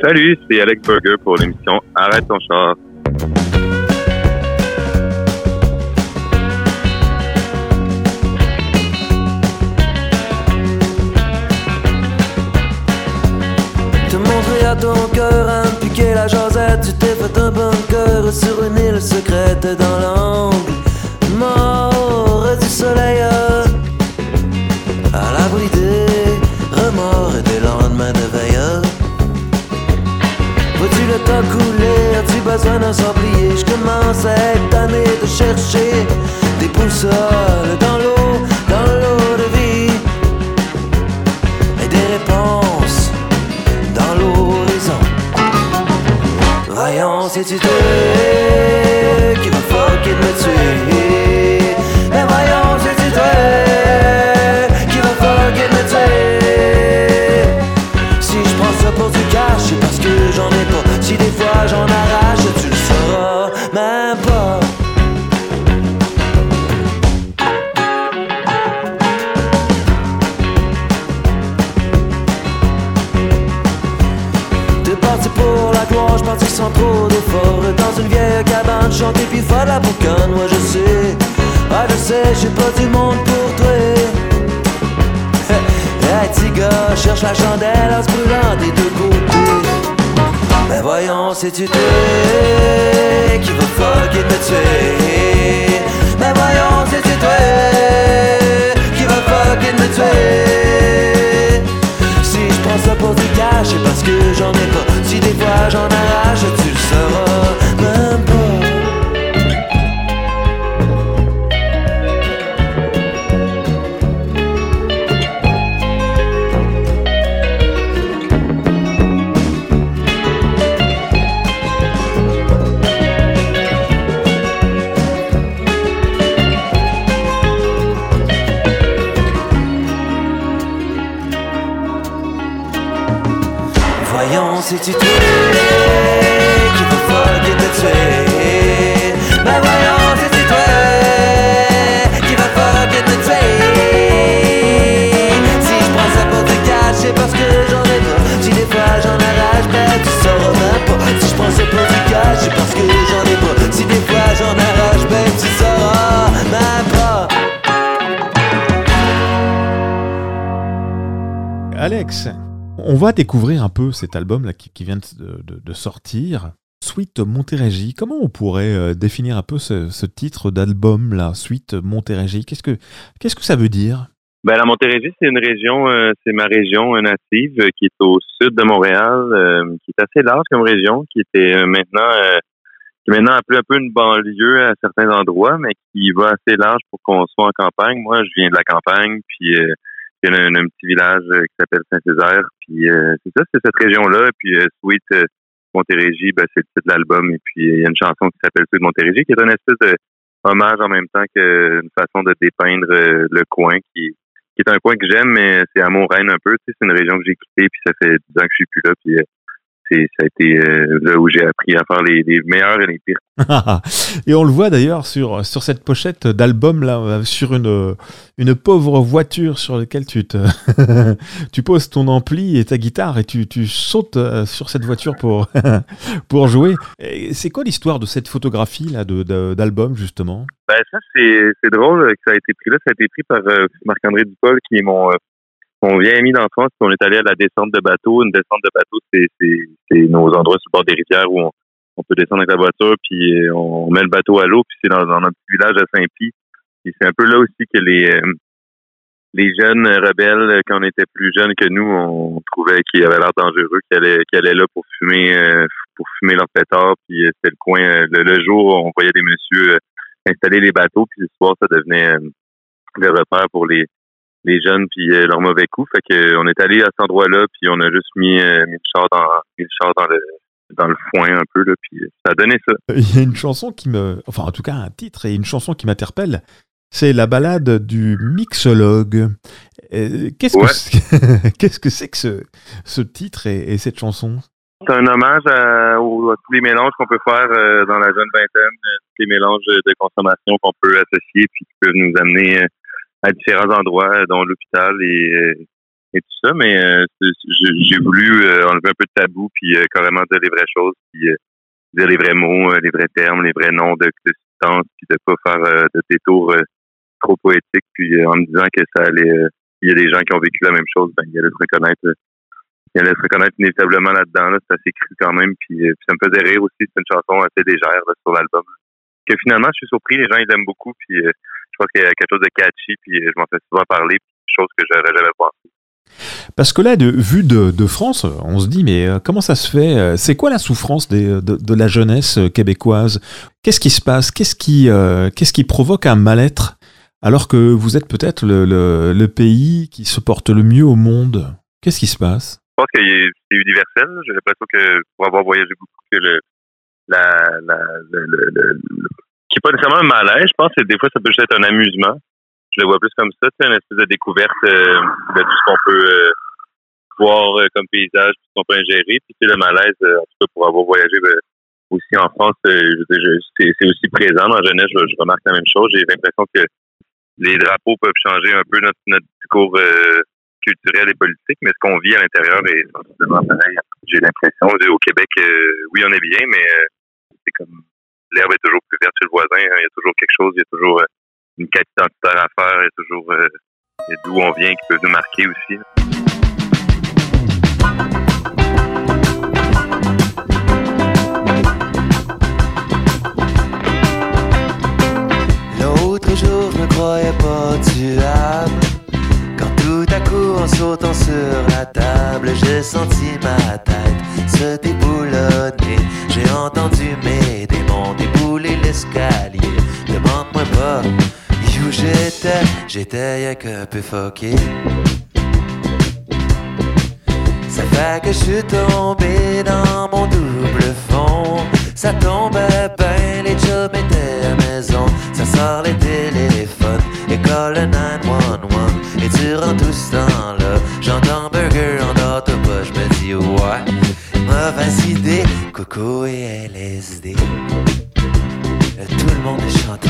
Salut, c'est Alex Burger pour l'émission Arrête ton char. Te montrer à ton cœur un piqué la jasette Tu t'es fait un bunker sur une île secrète dans l'angle Mort du soleil besoin d'un sablier Je commence à être de chercher des boussoles dans l'eau, dans l'eau de vie Et des réponses dans l'horizon. Voyons si tu te Moi je sais, ah je sais, j'ai pas du monde pour toi. Hey petit gars, cherche la chandelle en se brûlant des deux côtés. Mais voyons si tu t'es qui veut fucking me tuer? Mais voyons si tu t'es qui veut fucking me tuer? Si je prends ça pour du cash, c'est parce que j'en ai pas. Si des fois j'en arrache, tu le sauras Voyons si tu te qui te tuer. Mais voyons si tu te qui va fucking te tuer. Si je prends ça pour du cash, c'est parce que j'en ai pas. Si des fois j'en arrache, ben tu sauras même pas. Si je prends ça pour du cash, c'est parce que j'en ai pas. Si des fois j'en arrache, ben tu sauras même pas. Alex, on va découvrir un peu cet album là qui, vient de, sortir. Suite Montérégie, comment on pourrait euh, définir un peu ce, titre d'album là, Suite Montérégie? Qu'est-ce que que ça veut dire? Ben, la Montérégie, c'est une région, euh, c'est ma région euh, native qui est au sud de Montréal, qui est assez large comme région, qui était maintenant, qui est maintenant appelée un peu une banlieue à certains endroits, mais qui va assez large pour qu'on soit en campagne. Moi, je viens de la campagne, puis il y a un, un petit village euh, qui s'appelle Saint-Césaire, puis euh, c'est ça, c'est cette région-là, puis euh, Sweet euh, Montérégie, ben, c'est le titre de l'album, et puis il y a une chanson qui s'appelle Sweet Montérégie, qui est une espèce de hommage en même temps qu'une façon de dépeindre euh, le coin qui qui est un coin que j'aime, mais c'est à Montréal un peu. Tu sais, c'est une région que j'ai quittée, puis ça fait 10 ans que je suis plus là, puis c'est, ça a été euh, là où j'ai appris à faire les, les meilleurs et les pires. Et on le voit d'ailleurs sur, sur cette pochette d'album là, euh, sur une, une pauvre voiture sur laquelle tu te, tu poses ton ampli et ta guitare et tu, tu sautes euh, sur cette voiture pour, pour jouer. C'est quoi l'histoire de cette photographie là de, de- d'album justement? Ben ça, c'est, c'est drôle que ça a été pris là. Ça a été pris par euh, Marc-André Dupol, qui est mon, euh, mon vieil ami d'enfance. On est allé à la descente de bateau. Une descente de bateau, c'est, nos endroits sur le bord des rivières où on, on peut descendre avec la voiture, puis euh, on met le bateau à l'eau, puis c'est dans, dans un petit village à Saint-Pie. Et c'est un peu là aussi que les euh, les jeunes rebelles, quand on était plus jeunes que nous, on trouvait qu'ils avaient l'air dangereux, qu'ils allaient, qu'ils allaient là pour fumer euh, pour fumer leur pétard, puis c'était le coin. le, le jour, on voyait des messieurs installer les bateaux, puis le soir, ça devenait le repère pour les les jeunes puis euh, leurs mauvais coups. Fait que euh, on est allé à cet endroit-là, puis on a juste mis, euh, mis le char dans mis le char dans le dans le foin un peu là, puis euh, ça a donné ça. Il y a une chanson qui me, enfin en tout cas un titre et une chanson qui m'interpelle. C'est la balade du mixologue. Euh, Qu'est-ce que Ouais. qu'est-ce que c'est que ce, ce titre et, et cette chanson? C'est un hommage à, tous les mélanges qu'on peut faire euh, dans la jeune vingtaine, euh, tous les mélanges de consommation qu'on peut associer puis qui peuvent nous amener euh, à différents endroits, euh, dont l'hôpital et euh, et tout ça, mais euh, j'ai voulu euh, enlever un peu de tabou puis carrément dire les vraies choses, puis dire les vrais mots, les vrais termes, les vrais noms de, de substances, puis de pas faire de détours trop poétiques, puis en me disant que ça allait, il y a des gens qui ont vécu la même chose, ben ils allaient se reconnaître, ils allaient se reconnaître inévitablement là-dedans. Là, c'est cru quand même, puis, euh, ça me faisait rire aussi. C'est une chanson assez légère là, sur l'album. Que finalement, je suis surpris, les gens ils l'aiment beaucoup, puis euh, je pense qu'il y a quelque chose de catchy, puis euh, je m'en fais souvent parler, puis chose que j'aurais jamais pensé. Parce que là, de, vu de, de France, on se dit, mais euh, comment ça se fait C'est quoi la souffrance des- de, de la jeunesse québécoise? Qu'est-ce qui se passe? Qu'est-ce qui, euh, qu'est-ce qui provoque un mal-être? Alors que vous êtes peut-être le, le, le pays qui se porte le mieux au monde. Qu'est-ce qui se passe? Je pense que c'est universel. J'ai l'impression que pour avoir voyagé beaucoup, que le, la, la, le, le, qui est pas nécessairement un malaise, je pense que des fois ça peut juste être un amusement. Je le vois plus comme ça, une espèce de découverte euh, de tout ce qu'on peut euh, voir euh, comme paysage, tout ce qu'on peut ingérer. Puis le malaise, en tout cas pour avoir voyagé ben, aussi en France, c'est aussi présent dans jeunesse. Je, remarque la même chose. J'ai l'impression que les drapeaux peuvent changer un peu notre, discours culturel et politique, mais ce qu'on vit à l'intérieur est sensiblement pareil. J'ai l'impression. Au Québec, oui, on est bien, mais comme l'herbe est toujours plus verte chez le voisin. hein. Il y a toujours quelque chose, il y a toujours euh, une quête identitaire à faire, il y a toujours euh, d'où on vient qui peut nous marquer aussi. L'autre jour, je me croyais pas tuable. En sautant sur la table, j'ai senti ma tête se déboulonner. J'ai entendu mes démons débouler l'escalier. Demande-moi pas où j'étais, j'étais rien qu'un peu foqué. Ça fait que je suis tombé dans mon double fond. Ça tombait bien, les jobs étaient à maison. Ça sort les téléphones, école 911. Et durant tout ce temps-là, j'entends Burger en autobus. Je me dis, ouais, mauvaise idée, Coco et LSD. Tout le monde est chanté.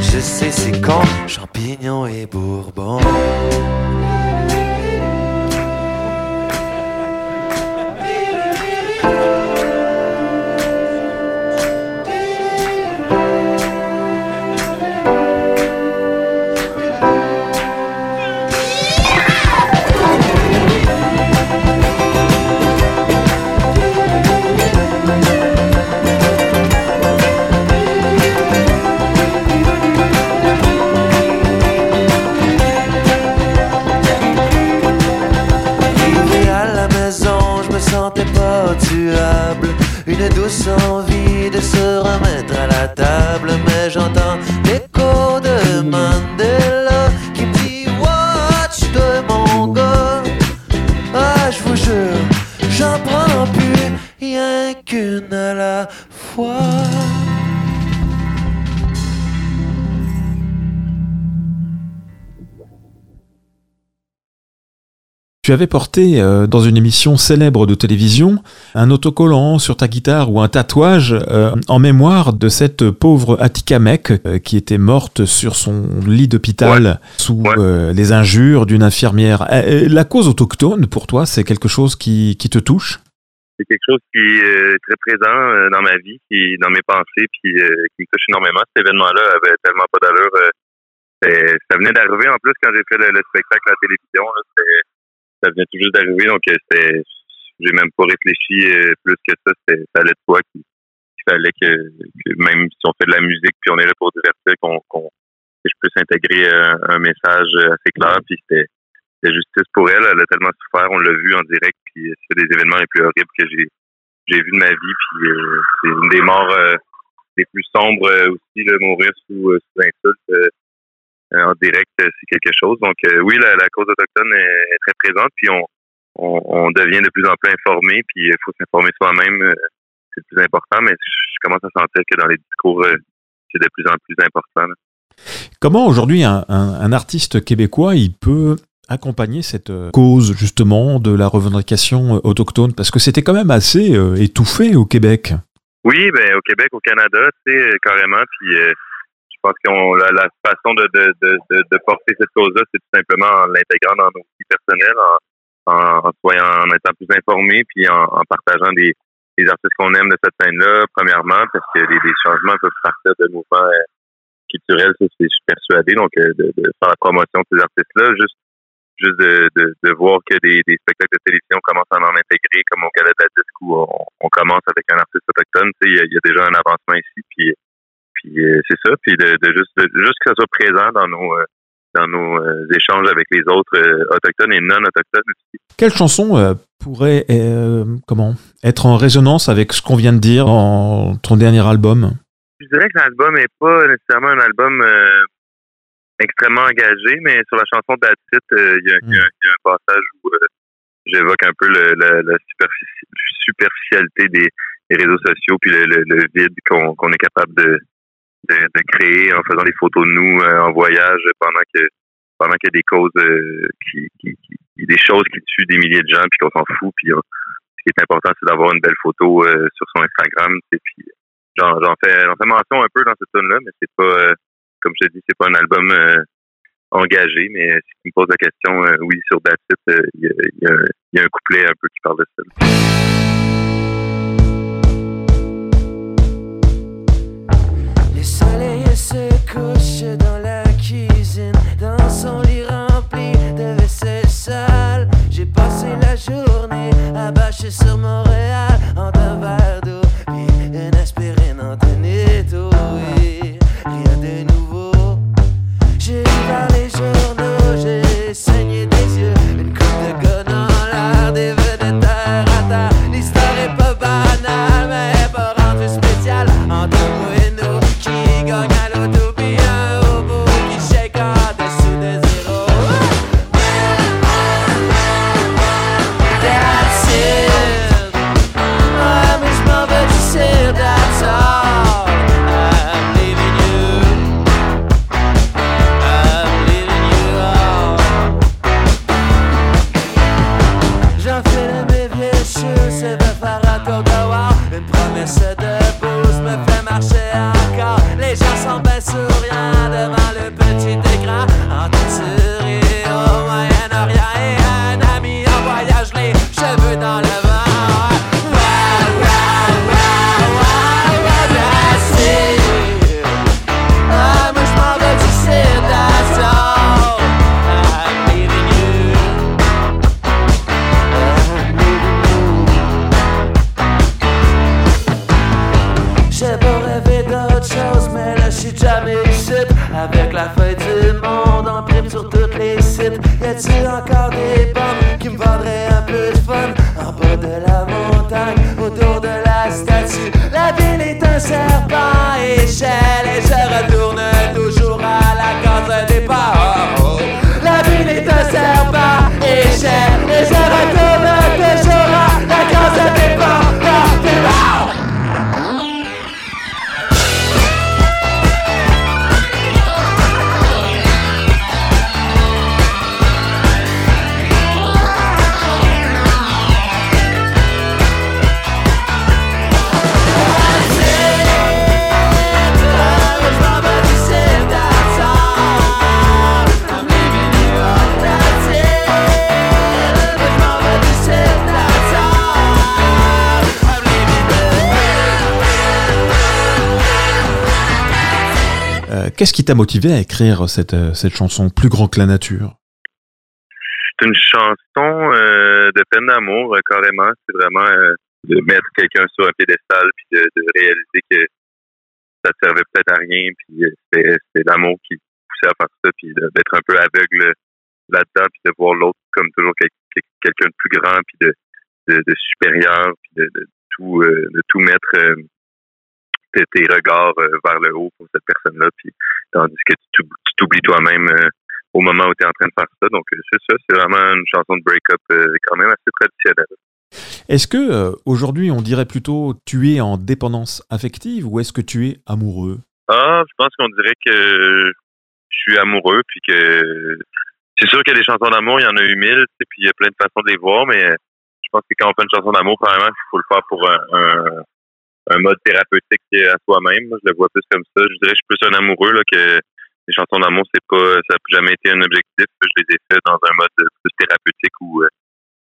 Je sais c'est con, champignons et bourbon. Rien qu'une à la fois. Tu avais porté euh, dans une émission célèbre de télévision un autocollant sur ta guitare ou un tatouage euh, en mémoire de cette pauvre Attika Mek euh, qui était morte sur son lit d'hôpital sous Ouais. euh, les injures d'une infirmière. La cause autochtone, pour toi, c'est quelque chose qui, qui te touche? C'est quelque chose qui est très présent euh, dans ma vie, qui dans mes pensées, puis euh, qui me touche énormément. Cet événement-là avait tellement pas d'allure. euh, ça venait d'arriver en plus quand j'ai fait le, le spectacle à la télévision. là, c'était- ça venait tout juste d'arriver, donc c'était j'ai même pas réfléchi plus que ça. C'est- Ça allait de soi qu'il fallait que, même si on fait de la musique puis on est là pour divertir, qu'on qu'on- que je puisse intégrer euh, un message assez clair. Puis c'était c'était justice pour elle. Elle a tellement souffert. On l'a vu en direct. Puis euh, c'est des événements les plus horribles que j'ai j'ai vu de ma vie. Puis euh, c'est une des morts euh, les plus sombres euh, aussi, là, mourir sous, euh, sous insulte. euh, euh, en direct, euh, c'est quelque chose. Donc euh, oui, la, cause autochtone est, très présente, puis on, on, devient de plus en plus informé, puis il faut s'informer soi-même, euh, c'est le plus important, mais je commence à sentir que dans les discours, euh, c'est de plus en plus important. Comment aujourd'hui un, un- un artiste québécois il peut accompagner cette euh, cause justement de la revendication euh, autochtone? Parce que c'était quand même assez euh, étouffé au Québec. Oui, ben au Québec, au Canada, euh, carrément, puis je pense qu'on la, façon de, de, de, porter cette cause-là, c'est tout simplement en l'intégrant dans nos vies personnelles, en, en, en, étant plus informé, puis en, partageant des, des artistes qu'on aime de cette scène-là, premièrement, parce que les, changements peuvent partir de mouvements culturels, c'est- je suis persuadé, donc de, de faire la promotion de ces artistes-là, juste juste de, de, de voir que des, des spectacles de télévision commencent à en intégrer, comme au Gala de la Disque, où on, on commence avec un artiste autochtone, il y, a- il y a déjà un avancement ici, puis puis euh, c'est ça, puis de, de juste de, juste que ça soit présent dans nos euh, dans nos euh, échanges avec les autres autochtones et non autochtones aussi. Quelle chanson pourrait comment être en résonance avec ce qu'on vient de dire dans ton dernier album? Je dirais que l'album est pas nécessairement un album extrêmement engagé, mais sur la chanson d'Atit, euh, il y, a- un passage où euh, j'évoque un peu la, la superfici- superficialité des, réseaux sociaux puis le, vide qu'on est capable de, créer en faisant des photos de nous euh, en voyage pendant que pendant qu'il y a des causes euh, qui, des choses qui tuent des milliers de gens puis qu'on s'en fout puis ce qui est important c'est d'avoir une belle photo sur son Instagram et puis j'en fais j'en fais mention un peu dans cette tune là mais c'est pas comme je te dis c'est pas un album euh, engagé mais si tu me poses la question euh, oui sur That's It, euh, il y, y y a un couplet un peu qui parle de ça Le soleil se couche dans la cuisine, dans son lit rempli de vaisselle sale. J'ai passé la journée à bâcher sur Montréal en des pommes qui me vendraient un peu de fun? En bas de la montagne, autour de la statue. La ville est un serpent échelle et je Qu'est-ce qui t'a motivé à écrire cette, euh, cette chanson Plus grand que la nature? C'est une chanson euh, de peine d'amour, euh, carrément. C'est vraiment de mettre quelqu'un sur un piédestal puis de, réaliser que ça servait peut-être à rien, puis c'était l'amour qui poussait à faire ça, puis d'être un peu aveugle là-dedans, puis de voir l'autre comme toujours quel- quel- quelqu'un de plus grand, puis de, de, supérieur, puis de, tout de tout mettre tes, tes regards euh, vers le haut pour cette personne-là, puis tandis que tu t'oub- tu t'oublies toi-même euh, au moment où tu es en train de faire ça. Donc euh, c'est ça, c'est vraiment une chanson de break-up quand même assez traditionnelle. Est-ce que aujourd'hui on dirait plutôt tu es en dépendance affective ou est-ce que tu es amoureux? Ah, je pense qu'on dirait que je suis amoureux, puis que c'est sûr qu'il y a des chansons d'amour, il y en a eu mille, sais, puis il y a plein de façons de les voir, mais je pense que quand on fait une chanson d'amour, probablement, il faut le faire pour un, un, un mode thérapeutique à soi-même. Je le vois plus comme ça. Je dirais que je suis plus un amoureux là, que les chansons d'amour, c'est pas, ça n'a jamais été un objectif. Je les ai fait dans un mode plus thérapeutique où, euh,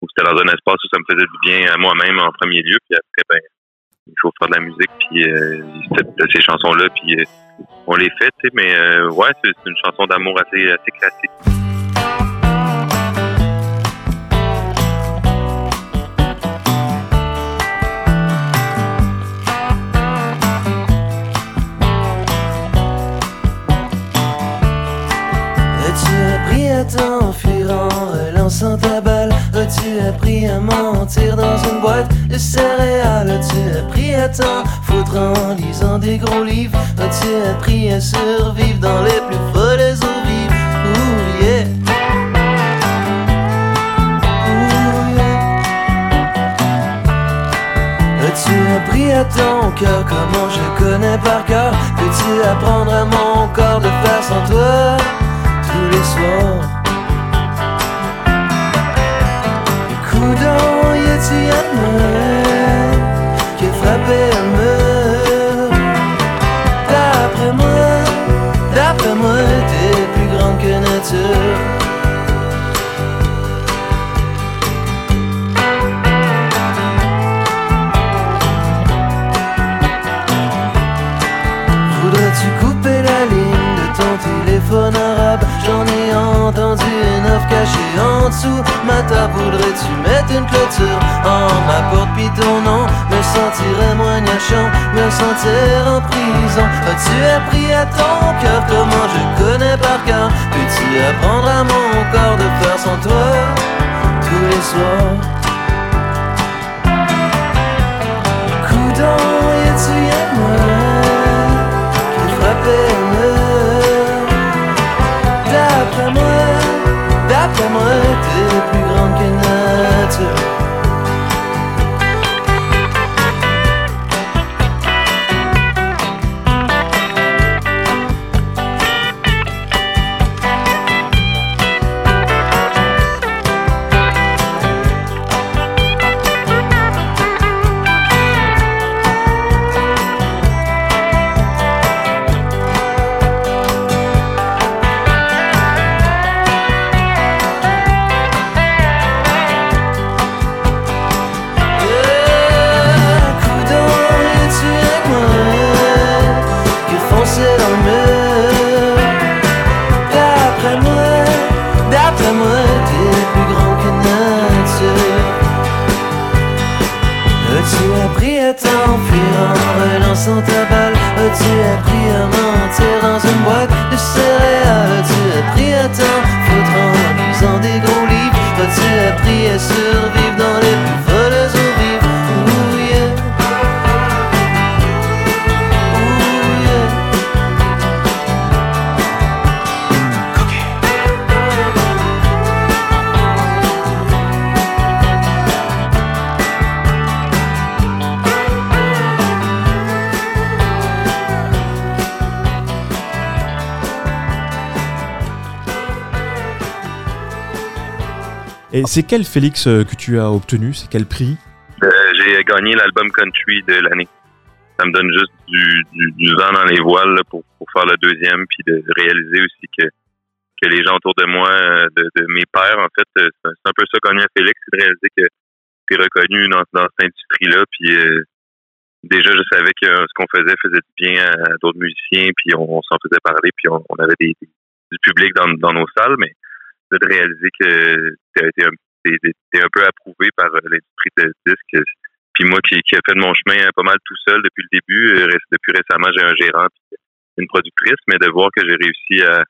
où c'était dans un espace où ça me faisait du bien à moi-même en premier lieu, puis après, ben, il faut faire de la musique, puis euh, ces chansons-là, puis euh, on les fait, mais euh, ouais, c'est une chanson d'amour assez, assez classique. T'enfuir en relançant ta balle. As-tu appris à mentir dans une boîte de céréales? As-tu appris à t'en foutre en lisant des gros livres? As-tu appris à survivre dans les plus folles eaux vives Ouh yeah. As-tu appris à ton cœur comment je connais par cœur? Peux-tu apprendre à mon corps de faire sans toi tous les soirs? Un mur qui a frappé un mur D'après moi, d'après moi, t'es plus grande que nature en dessous voudrais-tu mettre une clôture en ma porte? Pis ton nom Me sentirais moins me sentir en prison. As-tu appris à ton cœur comment je connais par cœur? Peux-tu apprendre à mon corps? Et c'est quel Félix euh, que tu as obtenu? C'est quel prix? Euh, J'ai gagné l'album country de l'année. Ça me donne juste du, du, du vent dans les voiles pour, pour faire le deuxième, puis de réaliser aussi que, que les gens autour de moi, euh, de, de mes pères, en fait, c'est un peu ça gagner à Félix, c'est de réaliser que tu es reconnu dans, dans cette industrie-là, puis déjà je savais que ce qu'on faisait faisait du bien à d'autres musiciens, puis on, s'en faisait parler, puis on, on avait des, du public dans, dans nos salles, mais de réaliser que un t'es t'es un peu approuvé par euh, l'industrie de disques. Puis moi qui, qui a fait de mon chemin euh, pas mal tout seul depuis le début, euh, depuis récemment, j'ai un gérant une productrice, mais de voir que j'ai réussi à,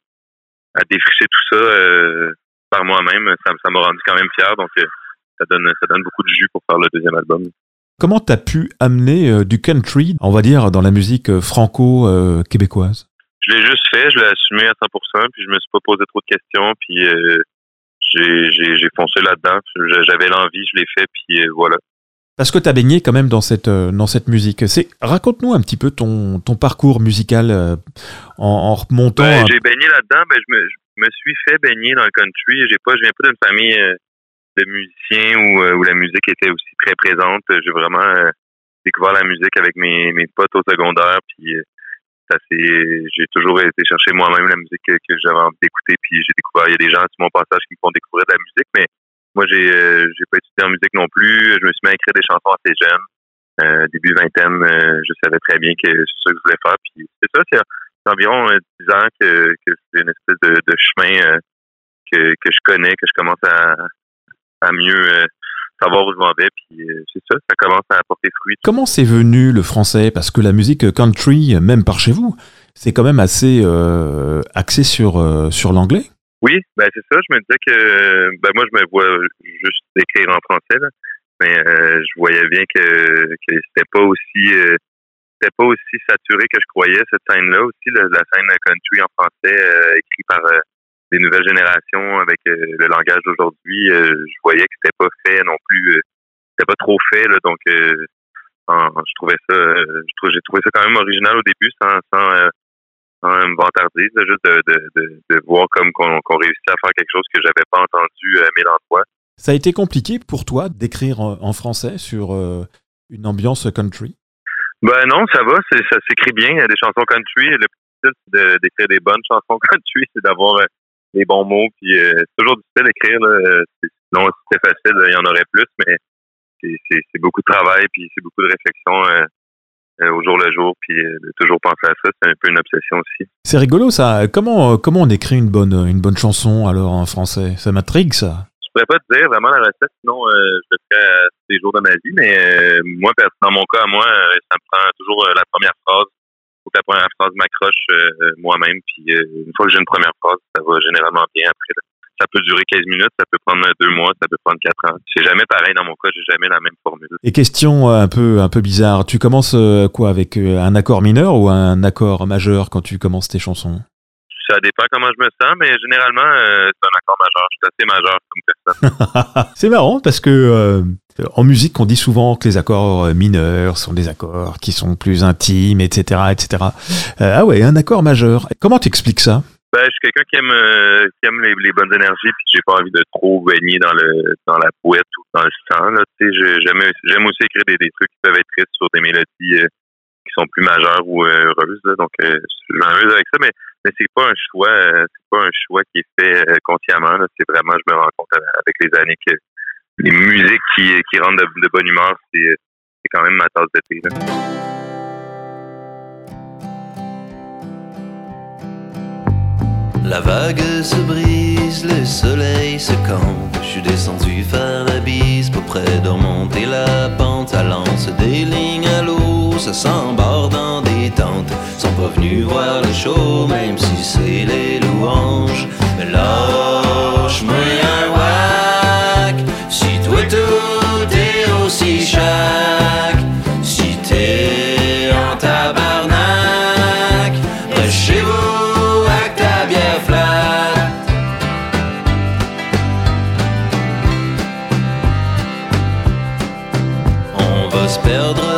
défricher tout ça euh, par moi-même, ça m'a rendu quand même fier. Donc ça donne ça donne beaucoup de jus pour faire le deuxième album. Comment t'as pu amener du country, on va dire, dans la musique franco-québécoise Je l'ai juste fait, je l'ai assumé à 100%, puis je me suis pas posé trop de questions, puis euh, j'ai foncé là-dedans. J'a- J'avais l'envie, je l'ai fait, puis euh, voilà. Parce que t'as baigné quand même dans cette, euh, dans cette musique. C'est, raconte-nous un petit peu ton, ton parcours musical euh, en, en remontant. Ben, un- j'ai baigné là-dedans, ben, je, me, je me suis fait baigner dans le country. J'ai pas, je viens pas d'une famille euh, de musiciens où, où la musique était aussi très présente. J'ai vraiment découvert la musique avec mes, mes potes au secondaire, puis ça j'ai toujours été chercher moi-même la musique que, j'avais envie d'écouter, puis j'ai découvert, il y a des gens sur mon passage qui me font découvrir de la musique, mais moi j'ai euh, j'ai pas étudié en musique non plus. Je me suis mis à écrire des chansons assez jeune. Euh, début vingtaine, euh, je savais très bien que c'est ça que je voulais faire. Puis c'est ça, c'est environ euh, 10 ans que, que c'est une espèce de, de chemin euh, que, que je connais, que je commence à, à mieux euh, savoir où je m'en vais. Puis euh, c'est ça, ça commence à porter fruit. Comment c'est venu le français? Parce que la musique country, même par chez vous, c'est quand même assez euh, axé sur, euh, sur l'anglais? Oui, ben c'est ça. Je me disais que ben moi je me vois juste écrire en français, là. mais euh, je voyais bien que, que c'était pas aussi c'était pas aussi saturé que je croyais cette scène-là aussi, la, la scène country en français euh, écrit par des nouvelles générations avec euh, le langage d'aujourd'hui. euh, je voyais que c'était pas fait non plus, euh, c'était pas trop fait là, donc euh, en- je trouvais ça, euh, je j'ai trouvé ça quand même original au début, sans, sans euh, vantarder, là, juste de, de, de, de voir comme qu'on réussit à faire quelque chose que j'avais pas entendu à mille endroits. Ça a été compliqué pour toi d'écrire en, en français sur euh, une ambiance country? Ben non, ça va, ça s'écrit bien. Il y a des chansons country. Le plus difficile, c'est de- d'écrire des bonnes chansons country, c'est d'avoir euh, les bons mots. Puis euh, c'est toujours difficile d'écrire. là. Euh, c'est- Sinon, si c'était facile, il y en aurait plus, mais c'est- beaucoup de travail, puis c'est beaucoup de réflexion euh, euh, au jour le jour, puis de toujours penser à ça, c'est un peu une obsession aussi. C'est rigolo ça. Comment, comment on écrit une bonne, une bonne chanson alors en français? Ça m'intrigue ça. je pourrais pas te dire vraiment la recette, sinon je le ferais tous les jours de ma vie. Mais euh, moi, dans mon cas, moi, ça me prend toujours la première phrase. Faut que la première phrase m'accroche euh, moi-même. Puis euh, une fois que j'ai une première phrase, ça va généralement bien après. Ça peut durer 15 minutes, ça peut prendre deux mois, ça peut prendre quatre ans. C'est jamais pareil dans mon cas, j'ai jamais la même formule. Et question euh, un peu, un peu bizarre, tu commences euh, quoi avec euh, un accord mineur ou un accord majeur quand tu commences tes chansons? Ça dépend comment je me sens, mais généralement, euh, c'est un accord majeur. Je suis assez majeur comme personne. C'est marrant parce que euh, en musique, on dit souvent que les accords euh, mineurs sont des accords qui sont plus intimes, etc., etc. Euh, ah ouais, un accord majeur. Comment tu expliques ça? Ben, je suis quelqu'un qui aime euh, qui aime les, les bonnes énergies, puis j'ai pas envie de trop baigner dans le dans la poète ou dans le sang. Là, j'aime j'aime aussi écrire des, des trucs qui peuvent être tristes sur des mélodies euh, qui sont plus majeures ou euh, heureuses. là. donc, je m'amuse avec ça, mais mais c'est pas un choix, euh, c'est pas un choix qui est fait euh, consciemment. C'est vraiment, je me rends compte euh, avec les années que les musiques qui qui rendent de, de bonne humeur, c'est c'est quand même ma tasse de thé. La vague se brise, le soleil se campe. Je suis descendu faire la bise pour près de remonter la pente. Ça lance des lignes à l'eau, ça s'embarque Sont pas venus voir le show, même si c'est les louanges. Mais lâche-moi un whack, si toi tout est aussi chaque. Si t'es en tabarnak, reste chez vous avec ta bière flat. On va se perdre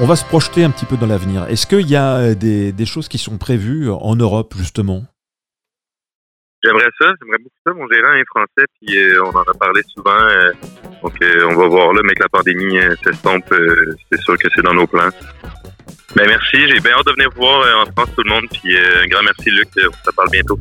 On va se projeter un petit peu dans l'avenir. Est-ce qu'il y a euh, des, choses qui sont prévues euh, en Europe, justement? J'aimerais ça, j'aimerais beaucoup ça. Mon gérant est français, puis euh, on en a parlé souvent. Donc on va voir là, mais que la pandémie hein, s'estompe, c'est sûr que c'est dans nos plans. Ben merci, j'ai bien hâte de venir vous voir en France tout le monde, puis un grand merci Luc, on se parle bientôt.